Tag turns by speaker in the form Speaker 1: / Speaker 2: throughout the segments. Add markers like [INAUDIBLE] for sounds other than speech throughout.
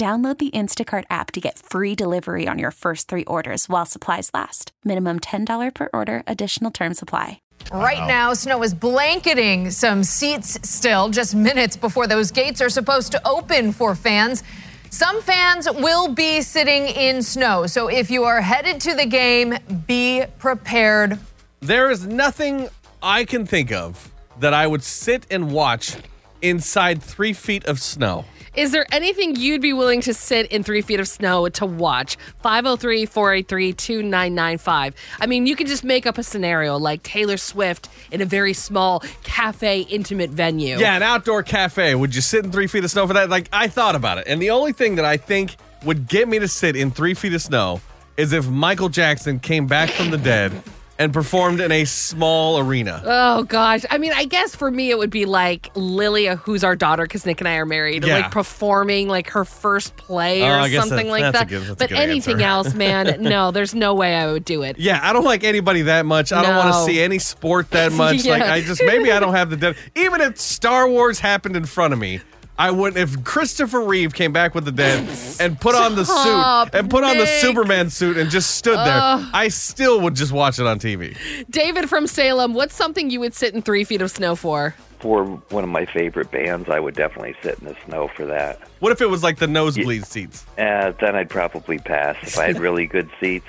Speaker 1: Download the Instacart app to get free delivery on your first three orders while supplies last. Minimum $10 per order, additional term supply.
Speaker 2: Right now, snow is blanketing some seats still, just minutes before those gates are supposed to open for fans. Some fans will be sitting in snow, so if you are headed to the game, be prepared.
Speaker 3: There is nothing I can think of that I would sit and watch inside three feet of snow.
Speaker 4: Is there anything you'd be willing to sit in three feet of snow to watch? 503 483 2995. I mean, you could just make up a scenario like Taylor Swift in a very small cafe intimate venue.
Speaker 3: Yeah, an outdoor cafe. Would you sit in three feet of snow for that? Like, I thought about it. And the only thing that I think would get me to sit in three feet of snow is if Michael Jackson came back from the dead and performed in a small arena.
Speaker 4: Oh gosh. I mean, I guess for me it would be like Lilia, who's our daughter, because Nick and I are married,
Speaker 3: Yeah.
Speaker 4: like performing like her first play
Speaker 3: Oh,
Speaker 4: or
Speaker 3: guess
Speaker 4: something
Speaker 3: that-
Speaker 4: like that.
Speaker 3: good-
Speaker 4: but anything
Speaker 3: answer.
Speaker 4: else, man, [LAUGHS] no, there's no way I would do it.
Speaker 3: Yeah, I don't like anybody that much. I don't want to see any sport that [LAUGHS] much. Like I just maybe I don't have the dead. Even if Star Wars happened in front of me, I wouldn't. If Christopher Reeve came back with the dead and put on the
Speaker 4: Stop,
Speaker 3: suit and put on the
Speaker 4: Nick.
Speaker 3: Superman suit and just stood there, I still would just watch it on TV.
Speaker 4: David from Salem, what's something you would sit in three feet of snow for?
Speaker 5: for one of my favorite bands, I would definitely sit in the snow for that.
Speaker 3: What if it was like the nosebleed seats?
Speaker 5: Uh, then I'd probably pass. If I had [LAUGHS] really good seats,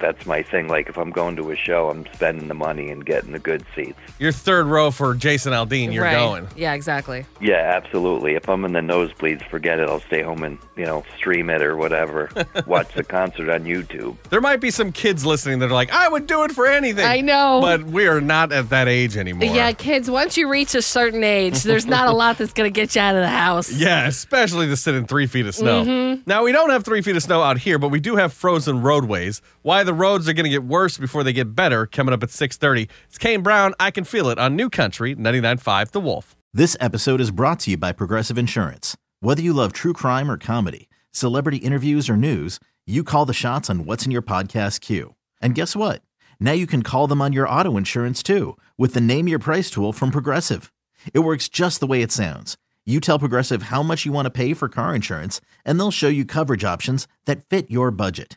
Speaker 5: that's my thing. Like if I'm going to a show, I'm spending the money and getting the good seats.
Speaker 3: Your third row for Jason Aldean. You're
Speaker 4: right.
Speaker 3: going.
Speaker 4: Yeah, exactly.
Speaker 5: Yeah, absolutely. If I'm in the nosebleeds, forget it. I'll stay home and you know stream it or whatever. [LAUGHS] Watch the concert on YouTube.
Speaker 3: There might be some kids listening that are like, I would do it for anything.
Speaker 4: I know.
Speaker 3: But we are not at that age anymore.
Speaker 4: Yeah, kids, once you reach a certain age, there's not a lot that's going to get you out of the house. [LAUGHS]
Speaker 3: Yeah, especially to sit in three feet of snow.
Speaker 4: Mm-hmm.
Speaker 3: Now, we don't have three feet of snow out here, but we do have frozen roadways. Why the roads are going to get worse before they get better coming up at 6.30. It's Kane Brown, I Can Feel It on New Country 99.5 The Wolf.
Speaker 6: This episode is brought to you by Progressive Insurance. Whether you love true crime or comedy, celebrity interviews or news, you call the shots on what's in your podcast queue. And guess what? Now you can call them on your auto insurance too with the Name Your Price tool from Progressive. It works just the way it sounds. You tell Progressive how much you want to pay for car insurance, and they'll show you coverage options that fit your budget.